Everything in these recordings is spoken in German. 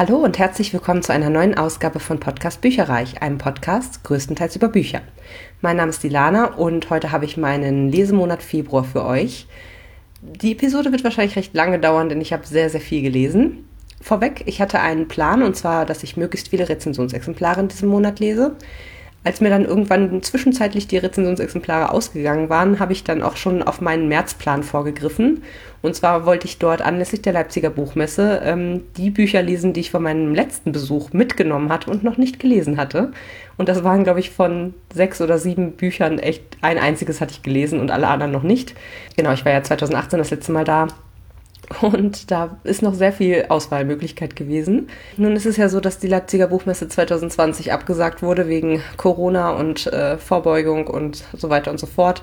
Hallo und herzlich willkommen zu einer neuen Ausgabe von Podcast Bücherreich, einem Podcast größtenteils über Bücher. Mein Name ist Dilana und heute habe ich meinen Lesemonat Februar für euch. Die Episode wird wahrscheinlich recht lange dauern, denn ich habe sehr, sehr viel gelesen. Vorweg, ich hatte einen Plan und zwar, dass ich möglichst viele Rezensionsexemplare in diesem Monat lese. Als mir dann irgendwann zwischenzeitlich die Rezensionsexemplare ausgegangen waren, habe ich dann auch schon auf meinen Märzplan vorgegriffen. Und zwar wollte ich dort anlässlich der Leipziger Buchmesse ähm, die Bücher lesen, die ich von meinem letzten Besuch mitgenommen hatte und noch nicht gelesen hatte. Und das waren, glaube ich, von sechs oder sieben Büchern echt ein einziges hatte ich gelesen und alle anderen noch nicht. Genau, ich war ja 2018 das letzte Mal da und da ist noch sehr viel Auswahlmöglichkeit gewesen. Nun ist es ja so, dass die Leipziger Buchmesse 2020 abgesagt wurde wegen Corona und äh, Vorbeugung und so weiter und so fort.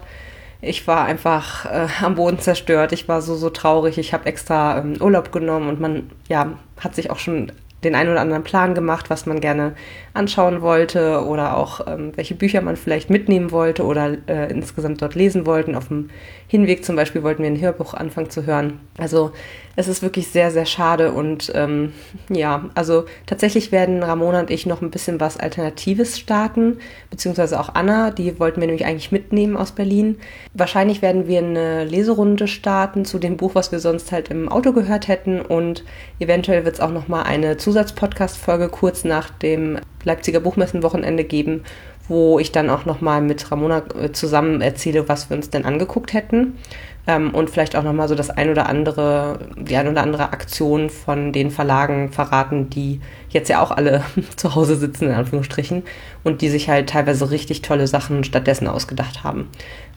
Ich war einfach äh, am Boden zerstört. Ich war so, so traurig. Ich habe extra ähm, Urlaub genommen und man ja, hat sich auch schon den einen oder anderen Plan gemacht, was man gerne anschauen wollte oder auch ähm, welche Bücher man vielleicht mitnehmen wollte oder äh, insgesamt dort lesen wollten. Auf dem Hinweg zum Beispiel wollten wir ein Hörbuch anfangen zu hören. Also es ist wirklich sehr, sehr schade und ähm, ja, also tatsächlich werden Ramona und ich noch ein bisschen was Alternatives starten, beziehungsweise auch Anna, die wollten wir nämlich eigentlich mitnehmen aus Berlin. Wahrscheinlich werden wir eine Leserunde starten zu dem Buch, was wir sonst halt im Auto gehört hätten und eventuell wird es auch noch mal eine Zusatzpodcast-Folge kurz nach dem Leipziger Buchmessenwochenende geben, wo ich dann auch nochmal mit Ramona äh, zusammen erzähle, was wir uns denn angeguckt hätten. Ähm, und vielleicht auch nochmal so das ein oder andere, die ein oder andere Aktion von den Verlagen verraten, die jetzt ja auch alle zu Hause sitzen, in Anführungsstrichen, und die sich halt teilweise richtig tolle Sachen stattdessen ausgedacht haben.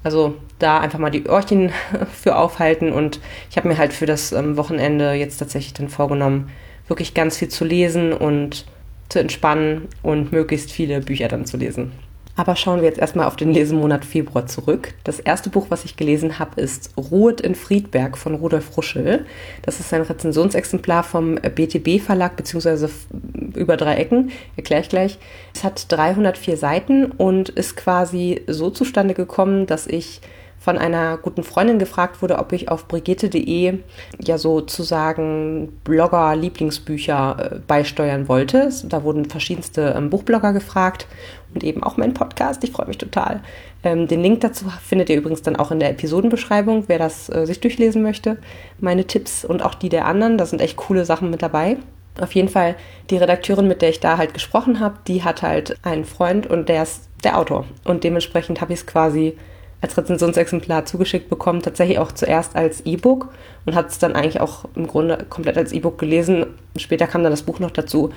Also da einfach mal die Ohrchen für aufhalten und ich habe mir halt für das ähm, Wochenende jetzt tatsächlich dann vorgenommen, wirklich ganz viel zu lesen und zu entspannen und möglichst viele Bücher dann zu lesen. Aber schauen wir jetzt erstmal auf den Lesemonat Februar zurück. Das erste Buch, was ich gelesen habe, ist Ruhet in Friedberg von Rudolf Ruschel. Das ist ein Rezensionsexemplar vom BTB Verlag beziehungsweise über drei Ecken. Erkläre ich gleich. Es hat 304 Seiten und ist quasi so zustande gekommen, dass ich von einer guten Freundin gefragt wurde, ob ich auf brigitte.de ja sozusagen Blogger-Lieblingsbücher äh, beisteuern wollte. Da wurden verschiedenste ähm, Buchblogger gefragt und eben auch mein Podcast. Ich freue mich total. Ähm, den Link dazu findet ihr übrigens dann auch in der Episodenbeschreibung, wer das äh, sich durchlesen möchte. Meine Tipps und auch die der anderen, da sind echt coole Sachen mit dabei. Auf jeden Fall, die Redakteurin, mit der ich da halt gesprochen habe, die hat halt einen Freund und der ist der Autor. Und dementsprechend habe ich es quasi als Rezensionsexemplar zugeschickt bekommen, tatsächlich auch zuerst als E-Book und hat es dann eigentlich auch im Grunde komplett als E-Book gelesen. Später kam dann das Buch noch dazu.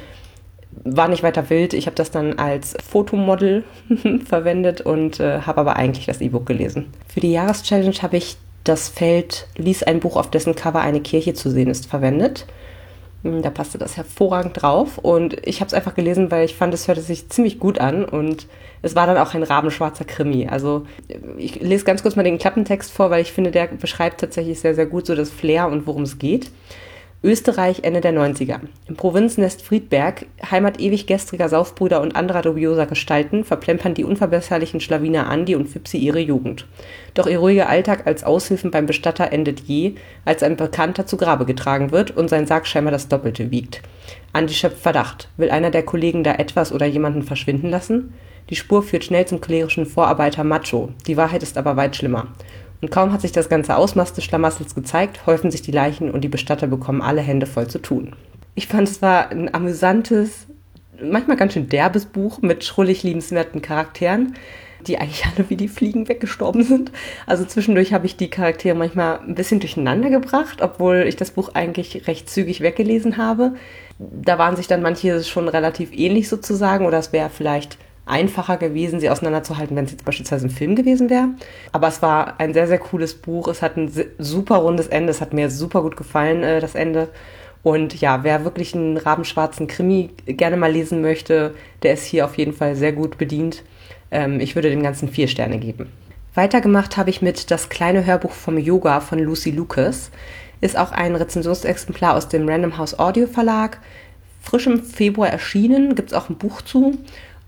War nicht weiter wild. Ich habe das dann als Fotomodel verwendet und äh, habe aber eigentlich das E-Book gelesen. Für die Jahreschallenge habe ich das Feld Lies ein Buch, auf dessen Cover eine Kirche zu sehen ist, verwendet. Hm, da passte das hervorragend drauf und ich habe es einfach gelesen, weil ich fand, es hörte sich ziemlich gut an und es war dann auch ein rabenschwarzer Krimi. Also ich lese ganz kurz mal den Klappentext vor, weil ich finde, der beschreibt tatsächlich sehr, sehr gut so das Flair und worum es geht. Österreich Ende der 90er. Im Provinznest Friedberg, Heimat ewig gestriger Saufbrüder und anderer dubioser Gestalten, verplempern die unverbesserlichen Schlawiner Andi und Fipsi ihre Jugend. Doch ihr ruhiger Alltag als Aushilfen beim Bestatter endet je, als ein Bekannter zu Grabe getragen wird und sein Sarg scheinbar das Doppelte wiegt. Andi schöpft Verdacht. Will einer der Kollegen da etwas oder jemanden verschwinden lassen? Die Spur führt schnell zum cholerischen Vorarbeiter Macho. Die Wahrheit ist aber weit schlimmer. Und kaum hat sich das ganze Ausmaß des Schlamassels gezeigt, häufen sich die Leichen und die Bestatter bekommen alle Hände voll zu tun. Ich fand, es war ein amüsantes, manchmal ganz schön derbes Buch mit schrullig liebenswerten Charakteren, die eigentlich alle wie die Fliegen weggestorben sind. Also zwischendurch habe ich die Charaktere manchmal ein bisschen durcheinander gebracht, obwohl ich das Buch eigentlich recht zügig weggelesen habe. Da waren sich dann manche schon relativ ähnlich sozusagen oder es wäre vielleicht einfacher gewesen, sie auseinanderzuhalten, wenn es jetzt beispielsweise ein Film gewesen wäre. Aber es war ein sehr, sehr cooles Buch. Es hat ein super rundes Ende. Es hat mir super gut gefallen, äh, das Ende. Und ja, wer wirklich einen rabenschwarzen Krimi gerne mal lesen möchte, der ist hier auf jeden Fall sehr gut bedient. Ähm, ich würde dem Ganzen vier Sterne geben. Weitergemacht habe ich mit Das kleine Hörbuch vom Yoga von Lucy Lucas. Ist auch ein Rezensionsexemplar aus dem Random House Audio Verlag. Frisch im Februar erschienen, gibt es auch ein Buch zu.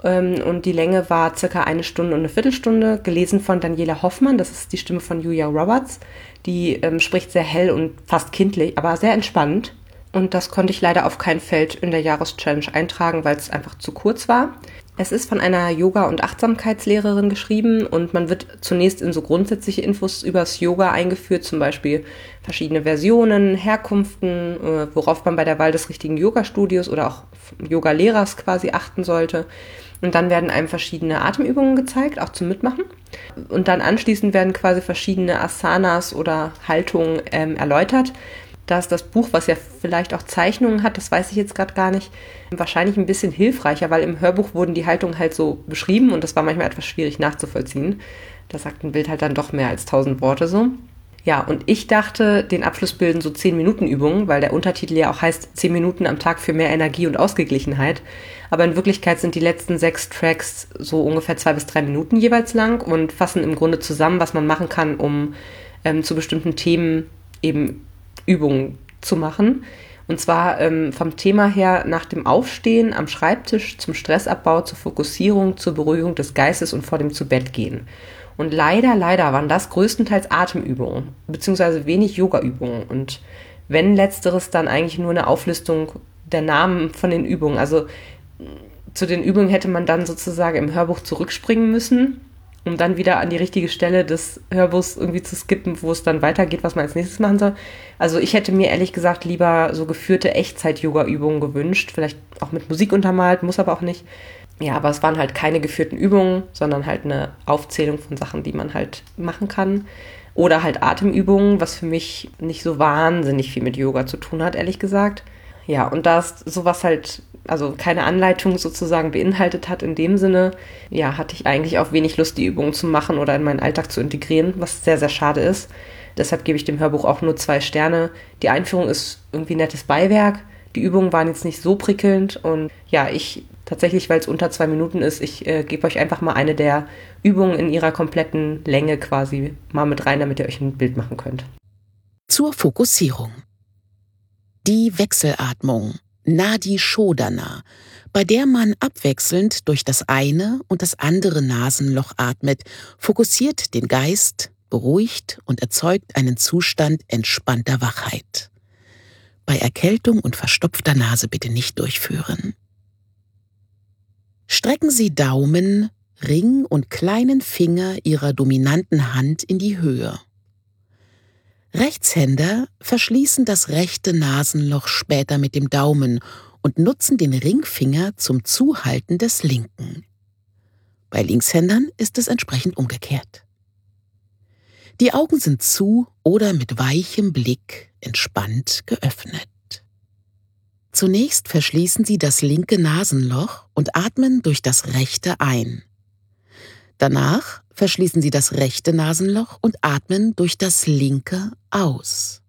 Ähm, und die Länge war circa eine Stunde und eine Viertelstunde, gelesen von Daniela Hoffmann, das ist die Stimme von Julia Roberts. Die ähm, spricht sehr hell und fast kindlich, aber sehr entspannt. und das konnte ich leider auf kein Feld in der Jahreschallenge eintragen, weil es einfach zu kurz war. Es ist von einer Yoga- und Achtsamkeitslehrerin geschrieben und man wird zunächst in so grundsätzliche Infos übers Yoga eingeführt, zum Beispiel verschiedene Versionen, Herkunften, äh, worauf man bei der Wahl des richtigen Yoga-Studios oder auch Yoga-Lehrers quasi achten sollte. Und dann werden einem verschiedene Atemübungen gezeigt, auch zum Mitmachen. Und dann anschließend werden quasi verschiedene Asanas oder Haltungen ähm, erläutert, da ist das Buch, was ja vielleicht auch Zeichnungen hat, das weiß ich jetzt gerade gar nicht, wahrscheinlich ein bisschen hilfreicher, weil im Hörbuch wurden die Haltungen halt so beschrieben und das war manchmal etwas schwierig nachzuvollziehen. Da sagt ein Bild halt dann doch mehr als tausend Worte so. Ja, und ich dachte, den Abschluss bilden so 10 Minuten Übungen, weil der Untertitel ja auch heißt 10 Minuten am Tag für mehr Energie und Ausgeglichenheit. Aber in Wirklichkeit sind die letzten sechs Tracks so ungefähr zwei bis drei Minuten jeweils lang und fassen im Grunde zusammen, was man machen kann, um ähm, zu bestimmten Themen eben Übungen zu machen. Und zwar ähm, vom Thema her nach dem Aufstehen am Schreibtisch zum Stressabbau, zur Fokussierung, zur Beruhigung des Geistes und vor dem Zubettgehen. Und leider, leider waren das größtenteils Atemübungen, beziehungsweise wenig Yoga-Übungen. Und wenn letzteres, dann eigentlich nur eine Auflistung der Namen von den Übungen. Also zu den Übungen hätte man dann sozusagen im Hörbuch zurückspringen müssen um dann wieder an die richtige Stelle des Hörbuchs irgendwie zu skippen, wo es dann weitergeht, was man als nächstes machen soll. Also ich hätte mir ehrlich gesagt lieber so geführte Echtzeit-Yoga-Übungen gewünscht, vielleicht auch mit Musik untermalt, muss aber auch nicht. Ja, aber es waren halt keine geführten Übungen, sondern halt eine Aufzählung von Sachen, die man halt machen kann. Oder halt Atemübungen, was für mich nicht so wahnsinnig viel mit Yoga zu tun hat, ehrlich gesagt. Ja, und da ist sowas halt also keine Anleitung sozusagen beinhaltet hat in dem Sinne, ja, hatte ich eigentlich auch wenig Lust, die Übungen zu machen oder in meinen Alltag zu integrieren, was sehr, sehr schade ist. Deshalb gebe ich dem Hörbuch auch nur zwei Sterne. Die Einführung ist irgendwie nettes Beiwerk. Die Übungen waren jetzt nicht so prickelnd und ja, ich tatsächlich, weil es unter zwei Minuten ist, ich äh, gebe euch einfach mal eine der Übungen in ihrer kompletten Länge quasi mal mit rein, damit ihr euch ein Bild machen könnt. Zur Fokussierung. Die Wechselatmung Nadi Shodana, bei der man abwechselnd durch das eine und das andere Nasenloch atmet, fokussiert den Geist, beruhigt und erzeugt einen Zustand entspannter Wachheit. Bei Erkältung und verstopfter Nase bitte nicht durchführen. Strecken Sie Daumen, Ring und kleinen Finger Ihrer dominanten Hand in die Höhe. Rechtshänder verschließen das rechte Nasenloch später mit dem Daumen und nutzen den Ringfinger zum Zuhalten des linken. Bei Linkshändern ist es entsprechend umgekehrt. Die Augen sind zu oder mit weichem Blick entspannt geöffnet. Zunächst verschließen Sie das linke Nasenloch und atmen durch das rechte ein. Danach verschließen Sie das rechte Nasenloch und atmen durch das linke aus.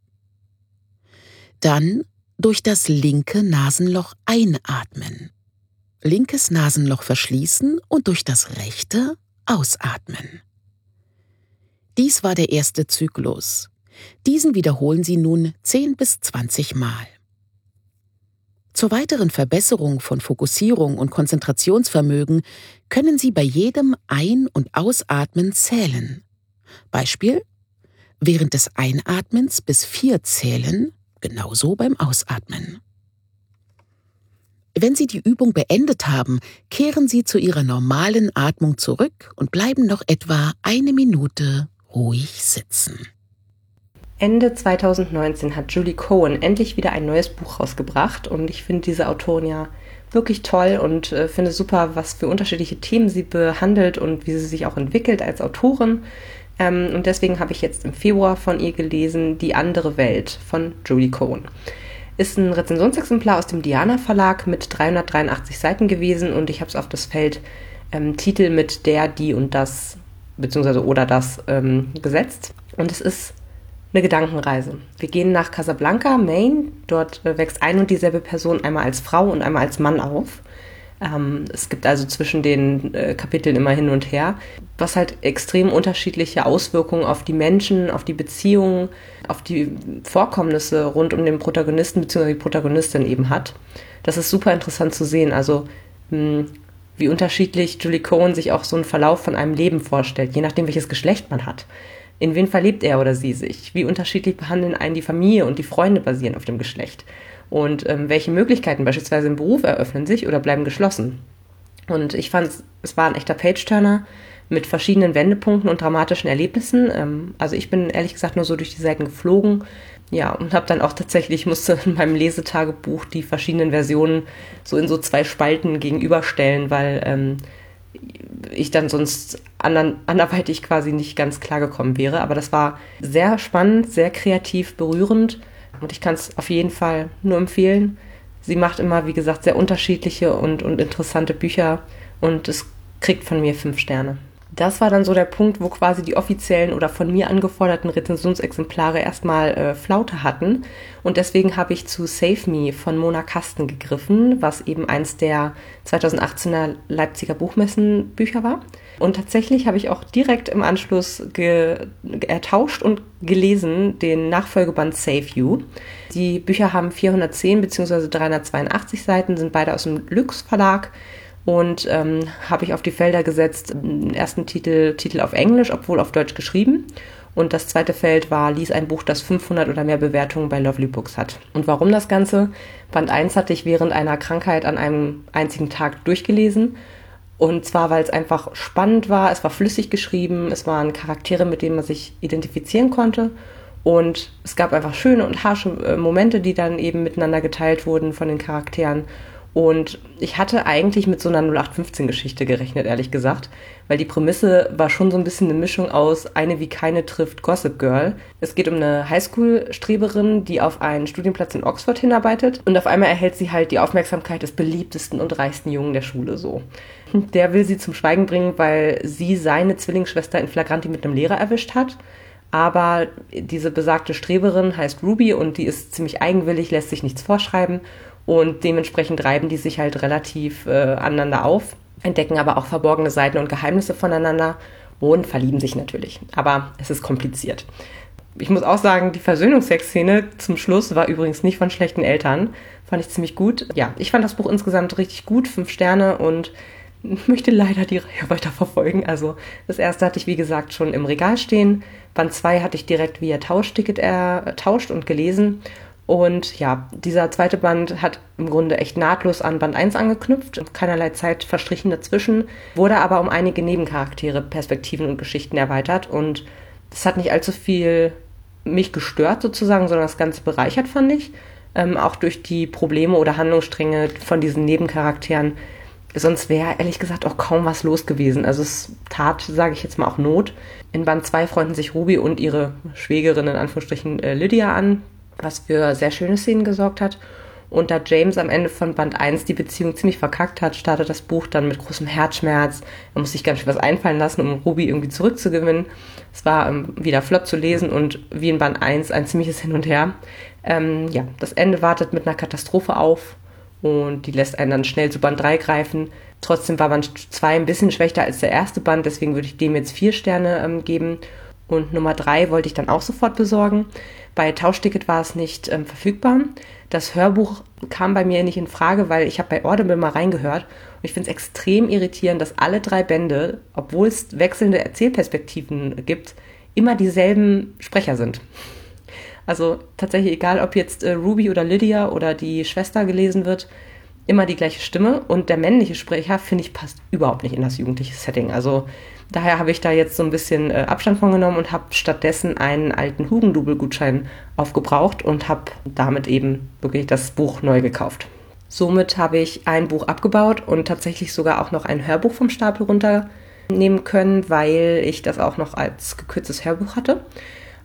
Dann durch das linke Nasenloch einatmen. Linkes Nasenloch verschließen und durch das rechte ausatmen. Dies war der erste Zyklus. Diesen wiederholen Sie nun 10 bis 20 Mal. Zur weiteren Verbesserung von Fokussierung und Konzentrationsvermögen können Sie bei jedem Ein- und Ausatmen zählen. Beispiel während des Einatmens bis vier zählen, genauso beim Ausatmen. Wenn Sie die Übung beendet haben, kehren Sie zu Ihrer normalen Atmung zurück und bleiben noch etwa eine Minute ruhig sitzen. Ende 2019 hat Julie Cohen endlich wieder ein neues Buch rausgebracht und ich finde diese Autorin ja wirklich toll und äh, finde super, was für unterschiedliche Themen sie behandelt und wie sie sich auch entwickelt als Autorin. Ähm, und deswegen habe ich jetzt im Februar von ihr gelesen Die andere Welt von Julie Cohen. Ist ein Rezensionsexemplar aus dem Diana Verlag mit 383 Seiten gewesen und ich habe es auf das Feld ähm, Titel mit der, die und das beziehungsweise oder das ähm, gesetzt. Und es ist eine Gedankenreise. Wir gehen nach Casablanca, Maine. Dort äh, wächst ein und dieselbe Person einmal als Frau und einmal als Mann auf. Ähm, es gibt also zwischen den äh, Kapiteln immer hin und her, was halt extrem unterschiedliche Auswirkungen auf die Menschen, auf die Beziehungen, auf die Vorkommnisse rund um den Protagonisten bzw. die Protagonistin eben hat. Das ist super interessant zu sehen. Also mh, hm, wie unterschiedlich Julie Cohen sich auch so einen Verlauf von einem Leben vorstellt, je nachdem welches Geschlecht man hat. In wen verliebt er oder sie sich? Wie unterschiedlich behandeln einen die Familie und die Freunde basieren auf dem Geschlecht? und ähm, welche Möglichkeiten beispielsweise im Beruf eröffnen sich oder bleiben geschlossen. Und ich fand, es war ein echter Page-Turner mit verschiedenen Wendepunkten und dramatischen Erlebnissen. Ähm, also ich bin ehrlich gesagt nur so durch die Seiten geflogen. Ja, und habe dann auch tatsächlich, musste in meinem Lesetagebuch die verschiedenen Versionen so in so zwei Spalten gegenüberstellen, weil ähm, ich dann sonst andern, anderweitig quasi nicht ganz klar gekommen wäre. Aber das war sehr spannend, sehr kreativ, berührend und ich kann es auf jeden Fall nur empfehlen. Sie macht immer, wie gesagt, sehr unterschiedliche und, und interessante Bücher und es kriegt von mir fünf Sterne. Das war dann so der Punkt, wo quasi die offiziellen oder von mir angeforderten Rezensionsexemplare erstmal äh, Flaute hatten. Und deswegen habe ich zu Save Me von Mona Kasten gegriffen, was eben eins der 2018er Leipziger Buchmessenbücher war. Und tatsächlich habe ich auch direkt im Anschluss ertauscht und gelesen den Nachfolgeband Save You. Die Bücher haben 410 bzw. 382 Seiten, sind beide aus dem Lux Verlag und ähm, habe ich auf die Felder gesetzt, den ersten Titel, Titel auf Englisch, obwohl auf Deutsch geschrieben. Und das zweite Feld war, lies ein Buch, das 500 oder mehr Bewertungen bei Lovely Books hat. Und warum das Ganze? Band 1 hatte ich während einer Krankheit an einem einzigen Tag durchgelesen und zwar, weil es einfach spannend war, es war flüssig geschrieben, es waren Charaktere, mit denen man sich identifizieren konnte. Und es gab einfach schöne und harsche äh, Momente, die dann eben miteinander geteilt wurden von den Charakteren. Und ich hatte eigentlich mit so einer 0815-Geschichte gerechnet, ehrlich gesagt, weil die Prämisse war schon so ein bisschen eine Mischung aus Eine wie keine trifft Gossip Girl. Es geht um eine Highschool-Streberin, die auf einen Studienplatz in Oxford hinarbeitet und auf einmal erhält sie halt die Aufmerksamkeit des beliebtesten und reichsten Jungen der Schule so. Der will sie zum Schweigen bringen, weil sie seine Zwillingsschwester in Flagranti mit einem Lehrer erwischt hat. Aber diese besagte Streberin heißt Ruby und die ist ziemlich eigenwillig, lässt sich nichts vorschreiben und dementsprechend reiben die sich halt relativ äh, aneinander auf, entdecken aber auch verborgene Seiten und Geheimnisse voneinander und verlieben sich natürlich. Aber es ist kompliziert. Ich muss auch sagen, die Versöhnungssexszene zum Schluss war übrigens nicht von schlechten Eltern. Fand ich ziemlich gut. Ja, ich fand das Buch insgesamt richtig gut, fünf Sterne und möchte leider die Reihe weiter verfolgen. Also das erste hatte ich, wie gesagt, schon im Regal stehen. Band zwei hatte ich direkt via Tauschticket ertauscht und gelesen. Und ja, dieser zweite Band hat im Grunde echt nahtlos an Band 1 angeknüpft, keinerlei Zeit verstrichen dazwischen, wurde aber um einige Nebencharaktere, Perspektiven und Geschichten erweitert und das hat nicht allzu viel mich gestört sozusagen, sondern das Ganze bereichert, fand ich. Ähm, auch durch die Probleme oder Handlungsstränge von diesen Nebencharakteren. Sonst wäre ehrlich gesagt auch kaum was los gewesen. Also es tat, sage ich jetzt mal, auch Not. In Band 2 freunden sich Ruby und ihre Schwägerin in Anführungsstrichen äh, Lydia an, was für sehr schöne Szenen gesorgt hat. Und da James am Ende von Band 1 die Beziehung ziemlich verkackt hat, startet das Buch dann mit großem Herzschmerz. Er muss sich ganz schön was einfallen lassen, um Ruby irgendwie zurückzugewinnen. Es war ähm, wieder flott zu lesen und wie in Band 1 ein ziemliches Hin und Her. Ähm, ja, das Ende wartet mit einer Katastrophe auf und die lässt einen dann schnell zu Band 3 greifen. Trotzdem war Band 2 ein bisschen schwächer als der erste Band, deswegen würde ich dem jetzt vier Sterne ähm, geben. Und Nummer 3 wollte ich dann auch sofort besorgen. Bei Tauschticket war es nicht ähm, verfügbar. Das Hörbuch kam bei mir nicht in Frage, weil ich habe bei Audible mal reingehört und ich finde es extrem irritierend, dass alle drei Bände, obwohl es wechselnde Erzählperspektiven gibt, immer dieselben Sprecher sind. Also tatsächlich egal, ob jetzt äh, Ruby oder Lydia oder die Schwester gelesen wird, immer die gleiche Stimme und der männliche Sprecher, finde ich, passt überhaupt nicht in das jugendliche Setting. Also daher habe ich da jetzt so ein bisschen äh, Abstand von genommen und habe stattdessen einen alten Hugendubel-Gutschein aufgebraucht und habe damit eben wirklich das Buch neu gekauft. Somit habe ich ein Buch abgebaut und tatsächlich sogar auch noch ein Hörbuch vom Stapel runternehmen können, weil ich das auch noch als gekürztes Hörbuch hatte.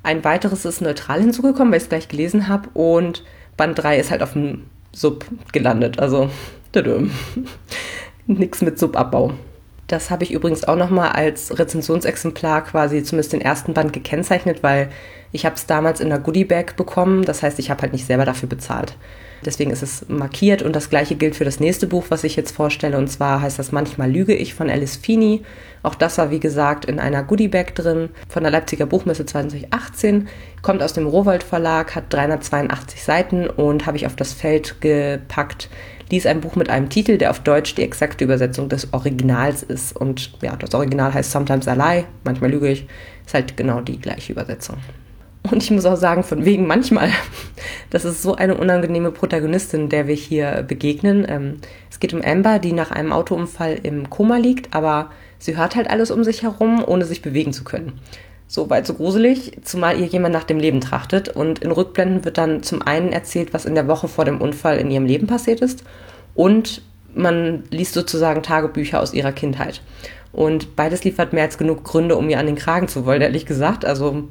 Ein weiteres ist neutral hinzugekommen, weil ich es gleich gelesen habe und Band 3 ist halt auf dem Sub gelandet. Also, nichts mit Subabbau. Das habe ich übrigens auch nochmal als Rezensionsexemplar quasi zumindest den ersten Band gekennzeichnet, weil ich habe es damals in der Goodiebag bekommen. Das heißt, ich habe halt nicht selber dafür bezahlt. Deswegen ist es markiert und das gleiche gilt für das nächste Buch, was ich jetzt vorstelle. Und zwar heißt das Manchmal lüge ich von Alice Feeney. Auch das war, wie gesagt, in einer Goodiebag drin von der Leipziger Buchmesse 2018. Kommt aus dem Rowold Verlag, hat 382 Seiten und habe ich auf das Feld gepackt. Dies ein Buch mit einem Titel, der auf Deutsch die exakte Übersetzung des Originals ist. Und ja, das Original heißt Sometimes I Lie, manchmal lüge ich. Ist halt genau die gleiche Übersetzung. Und ich muss auch sagen, von wegen manchmal. Das ist so eine unangenehme Protagonistin, der wir hier begegnen. Ähm, es geht um Amber, die nach einem Autounfall im Koma liegt, aber sie hört halt alles um sich herum, ohne sich bewegen zu können. So weit so gruselig, zumal ihr jemand nach dem Leben trachtet. Und in Rückblenden wird dann zum einen erzählt, was in der Woche vor dem Unfall in ihrem Leben passiert ist. Und man liest sozusagen Tagebücher aus ihrer Kindheit. Und beides liefert mehr als genug Gründe, um ihr an den Kragen zu wollen, ehrlich gesagt. Also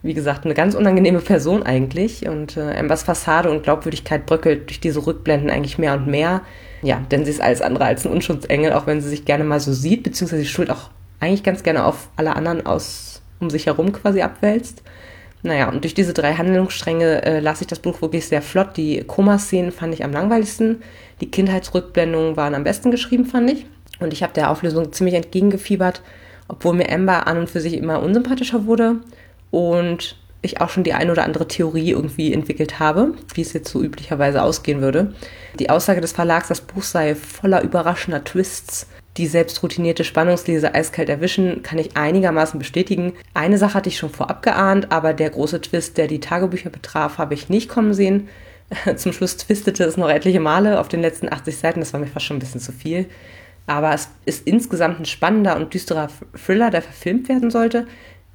wie gesagt, eine ganz unangenehme Person eigentlich. Und äh, Ambers Fassade und Glaubwürdigkeit bröckelt durch diese Rückblenden eigentlich mehr und mehr. Ja, denn sie ist alles andere als ein Unschuldsengel, auch wenn sie sich gerne mal so sieht, beziehungsweise sie schuld auch eigentlich ganz gerne auf alle anderen aus um sich herum quasi abwälzt. Naja, und durch diese drei Handlungsstränge äh, lasse ich das Buch wirklich sehr flott. Die Koma-Szenen fand ich am langweiligsten. Die Kindheitsrückblendungen waren am besten geschrieben, fand ich. Und ich habe der Auflösung ziemlich entgegengefiebert, obwohl mir Amber an und für sich immer unsympathischer wurde und ich auch schon die ein oder andere Theorie irgendwie entwickelt habe, wie es jetzt so üblicherweise ausgehen würde. Die Aussage des Verlags, das Buch sei voller überraschender Twists, die selbst routinierte Spannungsleser eiskalt erwischen, kann ich einigermaßen bestätigen. Eine Sache hatte ich schon vorab geahnt, aber der große Twist, der die Tagebücher betraf, habe ich nicht kommen sehen. Zum Schluss twistete es noch etliche Male auf den letzten 80 Seiten, das war mir fast schon ein bisschen zu viel. Aber es ist insgesamt ein spannender und düsterer Thriller, der verfilmt werden sollte.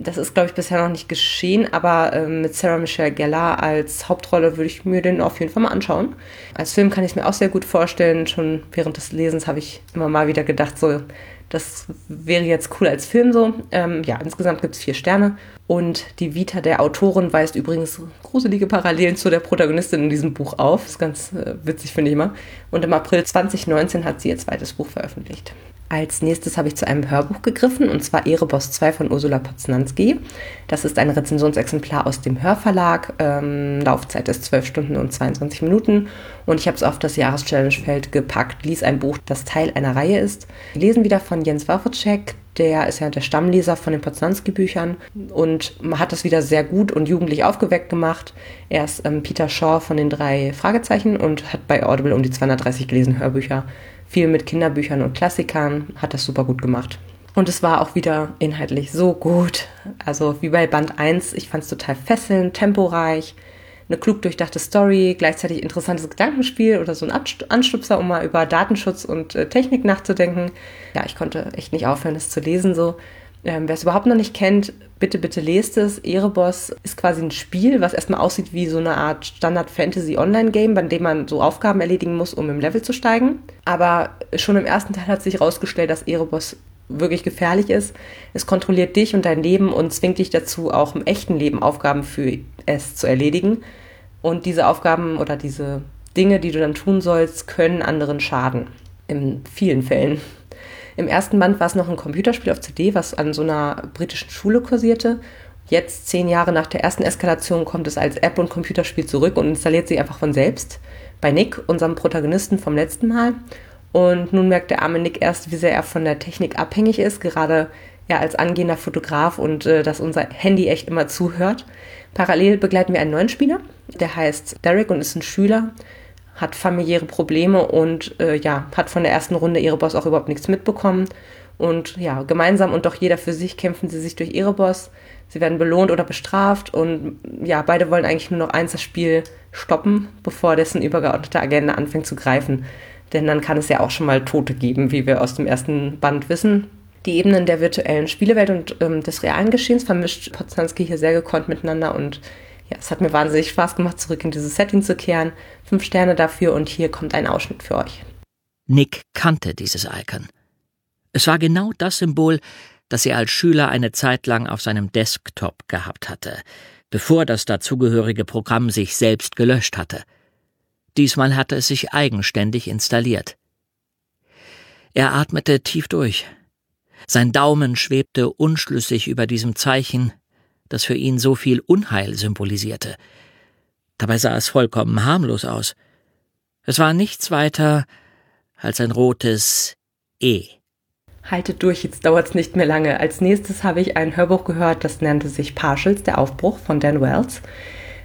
Das ist, glaube ich, bisher noch nicht geschehen, aber äh, mit Sarah Michelle Gellar als Hauptrolle würde ich mir den auf jeden Fall mal anschauen. Als Film kann ich es mir auch sehr gut vorstellen. Schon während des Lesens habe ich immer mal wieder gedacht, so, das wäre jetzt cool als Film so. Ähm, ja, insgesamt gibt es vier Sterne. Und die Vita der Autorin weist übrigens gruselige Parallelen zu der Protagonistin in diesem Buch auf. Das ist ganz äh, witzig, finde ich immer. Und im April 2019 hat sie ihr zweites Buch veröffentlicht. Als nächstes habe ich zu einem Hörbuch gegriffen, und zwar Ereboss 2 von Ursula Poznanski. Das ist ein Rezensionsexemplar aus dem Hörverlag. Ähm, Laufzeit ist 12 Stunden und 22 Minuten. Und ich habe es auf das Jahreschallenge-Feld gepackt. Lies ein Buch, das Teil einer Reihe ist. Lesen wieder von Jens Wawrczyk. Der ist ja der Stammleser von den Poznanski-Büchern und hat das wieder sehr gut und jugendlich aufgeweckt gemacht. Er ist ähm, Peter Shaw von den drei Fragezeichen und hat bei Audible um die 230 gelesen Hörbücher viel mit Kinderbüchern und Klassikern, hat das super gut gemacht. Und es war auch wieder inhaltlich so gut. Also wie bei Band 1, ich fand es total fesselnd, temporeich, eine klug durchdachte Story, gleichzeitig interessantes Gedankenspiel oder so ein Anstupser, um mal über Datenschutz und äh, Technik nachzudenken. Ja, ich konnte echt nicht aufhören, das zu lesen so. Ähm, Wer es überhaupt noch nicht kennt, bitte, bitte lest es. Ereboss ist quasi ein Spiel, was erstmal aussieht wie so eine Art Standard-Fantasy-Online-Game, bei dem man so Aufgaben erledigen muss, um im Level zu steigen. Aber schon im ersten Teil hat sich herausgestellt, dass Ereboss wirklich gefährlich ist. Es kontrolliert dich und dein Leben und zwingt dich dazu, auch im echten Leben Aufgaben für es zu erledigen. Und diese Aufgaben oder diese Dinge, die du dann tun sollst, können anderen schaden. In vielen Fällen. Im ersten Band war es noch ein Computerspiel auf CD, was an so einer britischen Schule kursierte. Jetzt, zehn Jahre nach der ersten Eskalation, kommt es als App und Computerspiel zurück und installiert sich einfach von selbst. Bei Nick, unserem Protagonisten vom letzten Mal. Und nun merkt der arme Nick erst, wie sehr er von der Technik abhängig ist, gerade er als angehender Fotograf und äh, dass unser Handy echt immer zuhört. Parallel begleiten wir einen neuen Spieler, der heißt Derek und ist ein Schüler, hat familiäre Probleme und äh, ja, hat von der ersten Runde ihre Boss auch überhaupt nichts mitbekommen. Und ja, gemeinsam und doch jeder für sich kämpfen sie sich durch ihre Boss. Sie werden belohnt oder bestraft und ja, beide wollen eigentlich nur noch eins das Spiel stoppen, bevor dessen übergeordnete Agenda anfängt zu greifen. Denn dann kann es ja auch schon mal Tote geben, wie wir aus dem ersten Band wissen. Die Ebenen der virtuellen Spielewelt und ähm, des realen Geschehens vermischt Poznanski hier sehr gekonnt miteinander und ja, es hat mir wahnsinnig Spaß gemacht, zurück in dieses Setting zu kehren. Fünf Sterne dafür und hier kommt ein Ausschnitt für euch. Nick kannte dieses Icon. Es war genau das Symbol, das er als Schüler eine Zeit lang auf seinem Desktop gehabt hatte, bevor das dazugehörige Programm sich selbst gelöscht hatte. Diesmal hatte es sich eigenständig installiert. Er atmete tief durch. Sein Daumen schwebte unschlüssig über diesem Zeichen, das für ihn so viel Unheil symbolisierte. Dabei sah es vollkommen harmlos aus. Es war nichts weiter als ein rotes E. Haltet durch, jetzt dauert's nicht mehr lange. Als nächstes habe ich ein Hörbuch gehört, das nannte sich Partials, der Aufbruch von Dan Wells.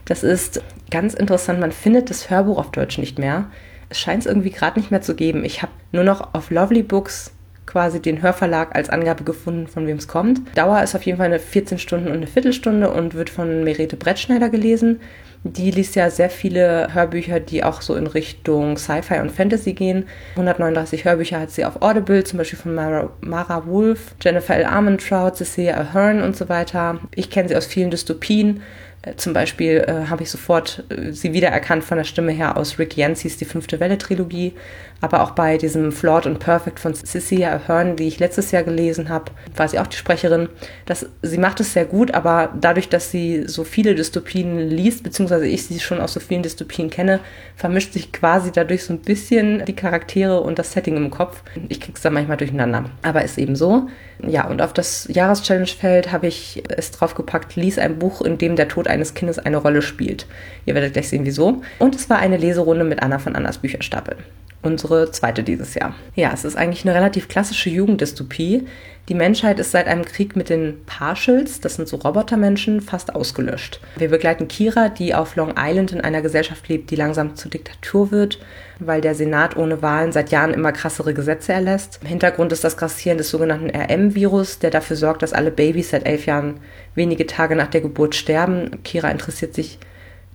Das ist ganz interessant, man findet das Hörbuch auf Deutsch nicht mehr. Es scheint es irgendwie gerade nicht mehr zu geben. Ich habe nur noch auf Lovely Books quasi den Hörverlag als Angabe gefunden, von wem es kommt. Dauer ist auf jeden Fall eine 14 Stunden und eine Viertelstunde und wird von Merete Brettschneider gelesen. Die liest ja sehr viele Hörbücher, die auch so in Richtung Sci-Fi und Fantasy gehen. 139 Hörbücher hat sie auf Audible, zum Beispiel von Mara, Mara Wolf, Jennifer L. Armentrout, Cecilia Ahern und so weiter. Ich kenne sie aus vielen Dystopien. Äh, zum Beispiel äh, habe ich sofort äh, sie wiedererkannt von der Stimme her aus Rick Yancey's Die fünfte Welle-Trilogie, aber auch bei diesem Flawed and Perfect von Cecilia Ahern, die ich letztes Jahr gelesen habe, war sie auch die Sprecherin. Das, sie macht es sehr gut, aber dadurch, dass sie so viele Dystopien liest, beziehungsweise ich sie schon aus so vielen Dystopien kenne, vermischt sich quasi dadurch so ein bisschen die Charaktere und das Setting im Kopf. Ich krieg's da manchmal durcheinander, aber ist eben so. Ja, und auf das Jahreschallenge-Feld habe ich es draufgepackt, lies ein Buch, in dem der Tod eines Kindes eine Rolle spielt. Ihr werdet gleich sehen, wieso. Und es war eine Leserunde mit Anna von Annas Bücherstapel unsere zweite dieses Jahr. Ja, es ist eigentlich eine relativ klassische Jugenddystopie. Die Menschheit ist seit einem Krieg mit den Partials, das sind so Robotermenschen, fast ausgelöscht. Wir begleiten Kira, die auf Long Island in einer Gesellschaft lebt, die langsam zur Diktatur wird, weil der Senat ohne Wahlen seit Jahren immer krassere Gesetze erlässt. Im Hintergrund ist das Grassieren des sogenannten RM-Virus, der dafür sorgt, dass alle Babys seit elf Jahren wenige Tage nach der Geburt sterben. Kira interessiert sich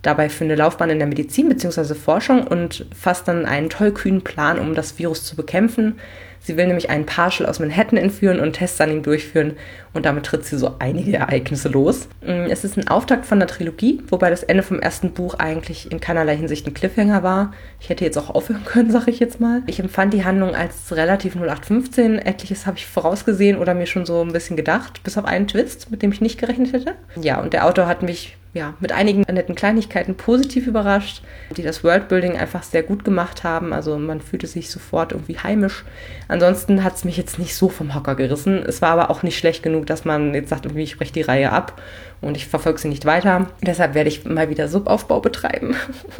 dabei für eine Laufbahn in der Medizin bzw. Forschung und fasst dann einen tollkühnen Plan, um das Virus zu bekämpfen. Sie will nämlich einen Partial aus Manhattan entführen und Tests an ihm durchführen und damit tritt sie so einige Ereignisse los. Mm, es ist ein Auftakt von der Trilogie, wobei das Ende vom ersten Buch eigentlich in keinerlei Hinsicht ein Cliffhanger war. Ich hätte jetzt auch aufhören können, sag ich jetzt mal. Ich empfand die Handlung als relativ 0815. Etliches habe ich vorausgesehen oder mir schon so ein bisschen gedacht, bis auf einen Twist, mit dem ich nicht gerechnet hätte. Ja, und der Autor hat mich ja, mit einigen netten Kleinigkeiten positiv überrascht, die das Worldbuilding einfach sehr gut gemacht haben. Also man fühlte sich sofort irgendwie heimisch. Ansonsten hat es mich jetzt nicht so vom Hocker gerissen. Es war aber auch nicht schlecht genug, dass man jetzt sagt, irgendwie ich breche die Reihe ab und ich verfolge sie nicht weiter. Deshalb werde ich mal wieder Subaufbau betreiben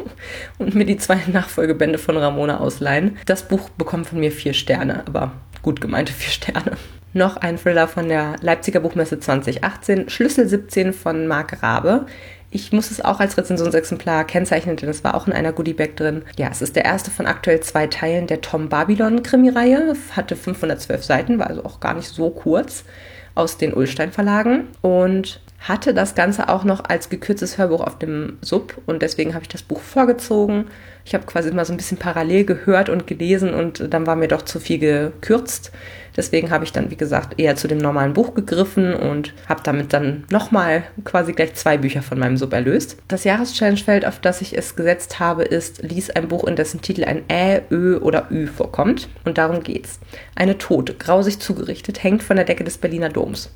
und mir die zwei Nachfolgebände von Ramona ausleihen. Das Buch bekommt von mir vier Sterne, aber gut gemeinte vier Sterne. Noch ein Thriller von der Leipziger Buchmesse 2018, Schlüssel 17 von Marc Rabe. Ich muss es auch als Rezensionsexemplar kennzeichnen, denn es war auch in einer Goodiebag drin. Ja, es ist der erste von aktuell zwei Teilen der Tom Babylon Krimireihe. Hatte 512 Seiten, war also auch gar nicht so kurz aus den Ullstein Verlagen und hatte das Ganze auch noch als gekürztes Hörbuch auf dem Sub und deswegen habe ich das Buch vorgezogen. Ich habe quasi immer so ein bisschen parallel gehört und gelesen und dann war mir doch zu viel gekürzt. Deswegen habe ich dann, wie gesagt, eher zu dem normalen Buch gegriffen und habe damit dann nochmal quasi gleich zwei Bücher von meinem Sub erlöst. Das Jahreschallengefeld, auf das ich es gesetzt habe, ist Lies ein Buch, in dessen Titel ein Ä, Ö oder Ü vorkommt. Und darum geht's. Eine Tote, grausig zugerichtet, hängt von der Decke des Berliner Doms.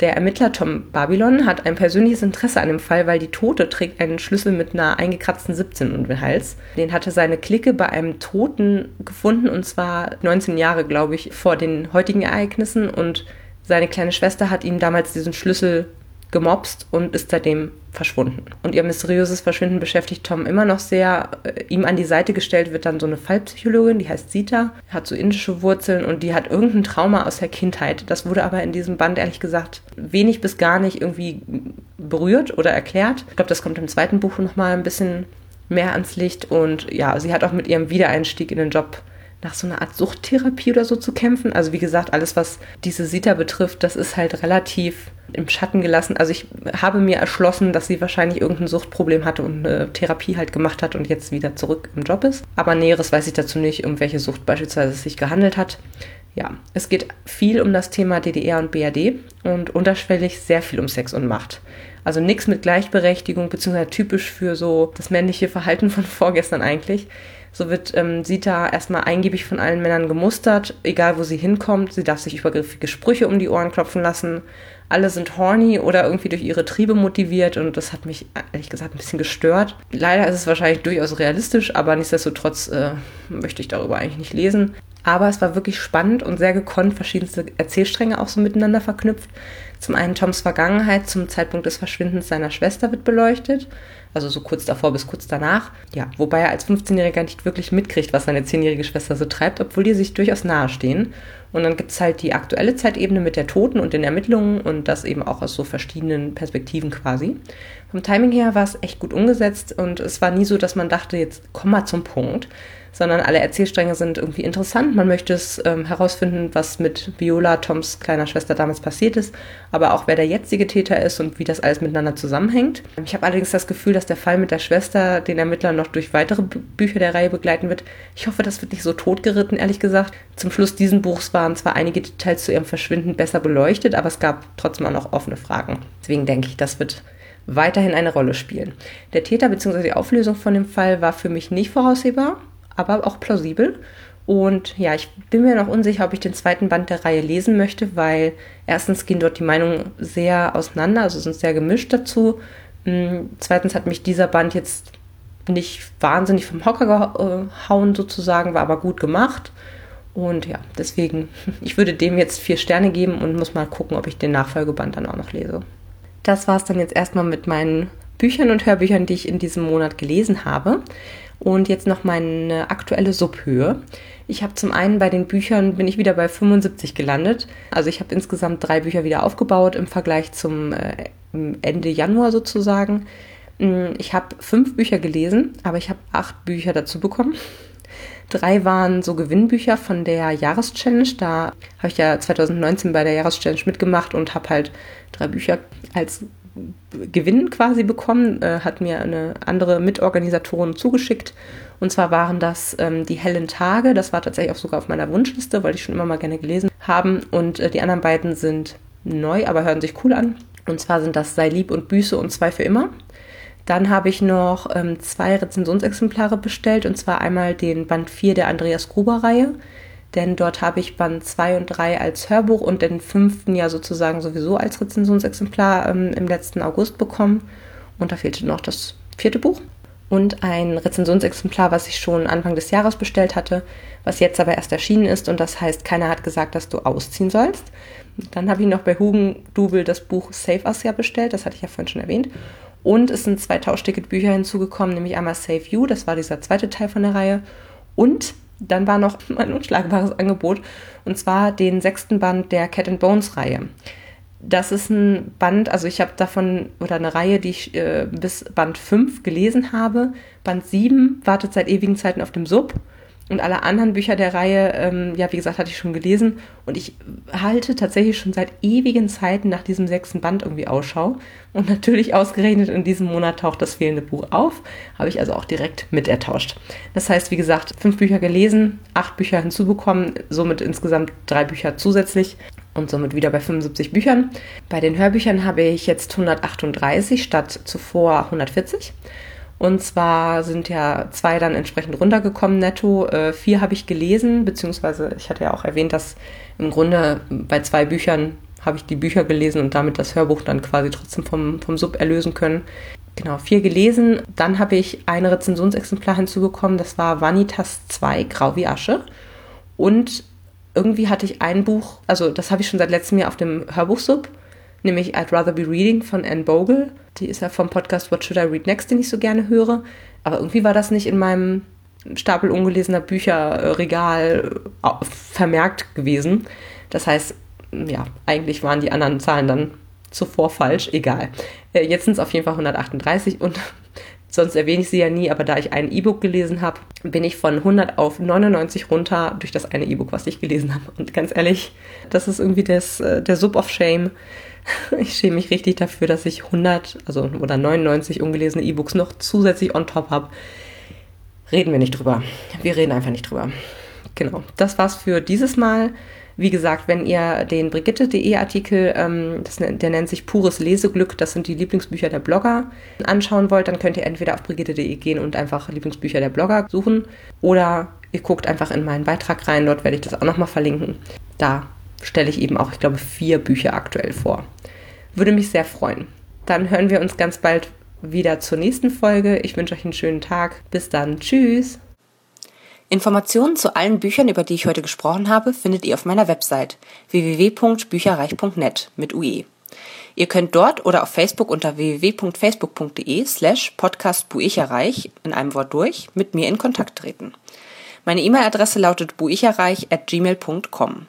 Der Ermittler Tom Babylon hat ein persönliches Interesse an dem Fall, weil die Tote trägt einen Schlüssel mit einer eingekratzten 17 um den Hals. Den hatte seine Clique bei einem Toten gefunden und zwar 19 Jahre, glaube ich, vor den heutigen Ereignissen und seine kleine Schwester hat ihm damals diesen Schlüssel gemobst und ist seitdem verschwunden. Und ihr mysteriöses Verschwinden beschäftigt Tom immer noch sehr. Äh, ihm an die Seite gestellt wird dann so eine Fallpsychologin, die heißt Sita, hat so indische Wurzeln und die hat irgendein Trauma aus der Kindheit. Das wurde aber in diesem Band ehrlich gesagt wenig bis gar nicht irgendwie berührt oder erklärt. Ich glaube, das kommt im zweiten Buch nochmal ein bisschen mehr ans Licht und ja, sie hat auch mit ihrem Wiedereinstieg in den Job nach so einer Art Suchttherapie oder so zu kämpfen. Also wie gesagt, alles, was diese Sita betrifft, das ist halt relativ im Schatten gelassen. Also ich habe mir erschlossen, dass sie wahrscheinlich irgendein Suchtproblem hatte und eine Therapie halt gemacht hat und jetzt wieder zurück im Job ist. Aber Näheres weiß ich dazu nicht, um welche Sucht beispielsweise es sich gehandelt hat. Ja, es geht viel um das Thema DDR und BRD und unterschwellig sehr viel um Sex und Macht. Also nichts mit Gleichberechtigung, beziehungsweise typisch für so das männliche Verhalten von vorgestern eigentlich. So wird ähm, Sita erstmal eingebig von allen Männern gemustert, egal wo sie hinkommt. Sie darf sich übergriffige Sprüche um die Ohren klopfen lassen. Alle sind horny oder irgendwie durch ihre Triebe motiviert und das hat mich ehrlich gesagt ein bisschen gestört. Leider ist es wahrscheinlich durchaus realistisch, aber nichtsdestotrotz äh, möchte ich darüber eigentlich nicht lesen. Aber es war wirklich spannend und sehr gekonnt, verschiedenste Erzählstränge auch so miteinander verknüpft. Zum einen Toms Vergangenheit zum Zeitpunkt des Verschwindens seiner Schwester wird beleuchtet also so kurz davor bis kurz danach. Ja, wobei er als 15-Jähriger nicht wirklich mitkriegt, was seine 10-jährige Schwester so treibt, obwohl die sich durchaus nahestehen. Und dann gibt es halt die aktuelle Zeitebene mit der Toten und den Ermittlungen und das eben auch aus so verschiedenen Perspektiven quasi. Vom Timing her war es echt gut umgesetzt und es war nie so, dass man dachte, jetzt komm mal zum Punkt, sondern alle Erzählstränge sind irgendwie interessant. Man möchte es ähm, herausfinden, was mit Viola, Toms kleiner Schwester damals passiert ist, aber auch wer der jetzige Täter ist und wie das alles miteinander zusammenhängt. Ich habe allerdings das Gefühl, dass der Fall mit der Schwester den Ermittler noch durch weitere Bücher der Reihe begleiten wird. Ich hoffe, das wird nicht so totgeritten, ehrlich gesagt. Zum Schluss dieses Buchs waren zwar einige Details zu ihrem Verschwinden besser beleuchtet, aber es gab trotzdem auch noch offene Fragen. Deswegen denke ich, das wird weiterhin eine Rolle spielen. Der Täter bzw. die Auflösung von dem Fall war für mich nicht voraussehbar, aber auch plausibel. Und ja, ich bin mir noch unsicher, ob ich den zweiten Band der Reihe lesen möchte, weil erstens gehen dort die Meinungen sehr auseinander, also sind sehr gemischt dazu. Hm, zweitens hat mich dieser Band jetzt nicht wahnsinnig vom Hocker gehauen sozusagen, war aber gut gemacht. Und ja, deswegen, ich würde dem jetzt vier Sterne geben und muss mal gucken, ob ich den Nachfolgeband dann auch noch lese. Das war es dann jetzt erstmal mit meinen Büchern und Hörbüchern, die ich in diesem Monat gelesen habe. Und jetzt noch meine aktuelle Subhöhe. Ich habe zum einen bei den Büchern bin ich wieder bei 75 gelandet. Also ich habe insgesamt drei Bücher wieder aufgebaut im Vergleich zum äh, Ende Januar sozusagen. Mm, ich habe fünf Bücher gelesen, aber ich habe acht Bücher dazu bekommen. Drei waren so Gewinnbücher von der Jahreschallenge. Da habe ich ja 2019 bei der Jahreschallenge mitgemacht und habe halt drei Bücher als Gewinn quasi bekommen, äh, hat mir eine andere Mitorganisatorin zugeschickt. Und zwar waren das ähm, die hellen Tage. Das war tatsächlich auch sogar auf meiner Wunschliste, weil ich schon immer mal gerne gelesen haben. Und äh, die anderen beiden sind neu, aber hören sich cool an. Und zwar sind das Sei lieb und Büße und zwei für immer. Dann habe ich noch ähm, zwei Rezensionsexemplare bestellt, und zwar einmal den Band 4 der Andreas Gruber-Reihe denn dort habe ich Band 2 und 3 als Hörbuch und den fünften ja sozusagen sowieso als Rezensionsexemplar ähm, im letzten August bekommen. Und da fehlte noch das vierte Buch. Und ein Rezensionsexemplar, was ich schon Anfang des Jahres bestellt hatte, was jetzt aber erst erschienen ist. Und das heißt, keiner hat gesagt, dass du ausziehen sollst. Dann habe ich noch bei Hugendubel das Buch Save Us ja bestellt, das hatte ich ja vorhin schon erwähnt. Und es sind zwei Tauschticketbücher hinzugekommen, nämlich einmal Save You, das war dieser zweite Teil von der Reihe. Und dann war noch ein unschlagbares Angebot, und zwar den sechsten Band der Cat and Bones Reihe. Das ist ein Band, also ich habe davon, oder eine Reihe, die ich äh, bis Band 5 gelesen habe. Band 7 wartet seit ewigen Zeiten auf dem Sub. Und alle anderen Bücher der Reihe, ähm, ja, wie gesagt, hatte ich schon gelesen. Und ich halte tatsächlich schon seit ewigen Zeiten nach diesem sechsten Band irgendwie Ausschau. Und natürlich ausgerechnet in diesem Monat taucht das fehlende Buch auf. Habe ich also auch direkt mit ertauscht. Das heißt, wie gesagt, fünf Bücher gelesen, acht Bücher hinzubekommen, somit insgesamt drei Bücher zusätzlich und somit wieder bei 75 Büchern. Bei den Hörbüchern habe ich jetzt 138 statt zuvor 140. Und zwar sind ja zwei dann entsprechend runtergekommen netto. Äh, vier habe ich gelesen, beziehungsweise ich hatte ja auch erwähnt, dass im Grunde bei zwei Büchern habe ich die Bücher gelesen und damit das Hörbuch dann quasi trotzdem vom, vom Sub erlösen können. Genau, vier gelesen. Dann habe ich ein Rezensionsexemplar hinzubekommen. Das war Vanitas 2, Grau wie Asche. Und irgendwie hatte ich ein Buch, also das habe ich schon seit letztem Jahr auf dem Hörbuch-Sub nämlich I'd Rather Be Reading von Anne Bogle. Die ist ja vom Podcast What Should I Read Next, den ich so gerne höre. Aber irgendwie war das nicht in meinem Stapel ungelesener Bücherregal äh, vermerkt gewesen. Das heißt, ja, eigentlich waren die anderen Zahlen dann zuvor falsch, egal. Äh, jetzt sind es auf jeden Fall 138 und sonst erwähne ich sie ja nie, aber da ich ein E-Book gelesen habe, bin ich von 100 auf 99 runter durch das eine E-Book, was ich gelesen habe. Und ganz ehrlich, das ist irgendwie das, äh, der Sub of Shame. Ich schäme mich richtig dafür, dass ich 100 also, oder 99 ungelesene E-Books noch zusätzlich on top habe. Reden wir nicht drüber. Wir reden einfach nicht drüber. Genau, das war's für dieses Mal. Wie gesagt, wenn ihr den Brigitte.de Artikel, ähm, das, der nennt sich Pures Leseglück, das sind die Lieblingsbücher der Blogger, anschauen wollt, dann könnt ihr entweder auf Brigitte.de gehen und einfach Lieblingsbücher der Blogger suchen oder ihr guckt einfach in meinen Beitrag rein, dort werde ich das auch nochmal verlinken. Da stelle ich eben auch, ich glaube, vier Bücher aktuell vor. Würde mich sehr freuen. Dann hören wir uns ganz bald wieder zur nächsten Folge. Ich wünsche euch einen schönen Tag. Bis dann. Tschüss. Informationen zu allen Büchern, über die ich heute gesprochen habe, findet ihr auf meiner Website www.bücherreich.net mit UE. Ihr könnt dort oder auf Facebook unter www.facebook.de slash podcastbuicherreich in einem Wort durch mit mir in Kontakt treten. Meine E-Mail-Adresse lautet buicherreich at gmail.com.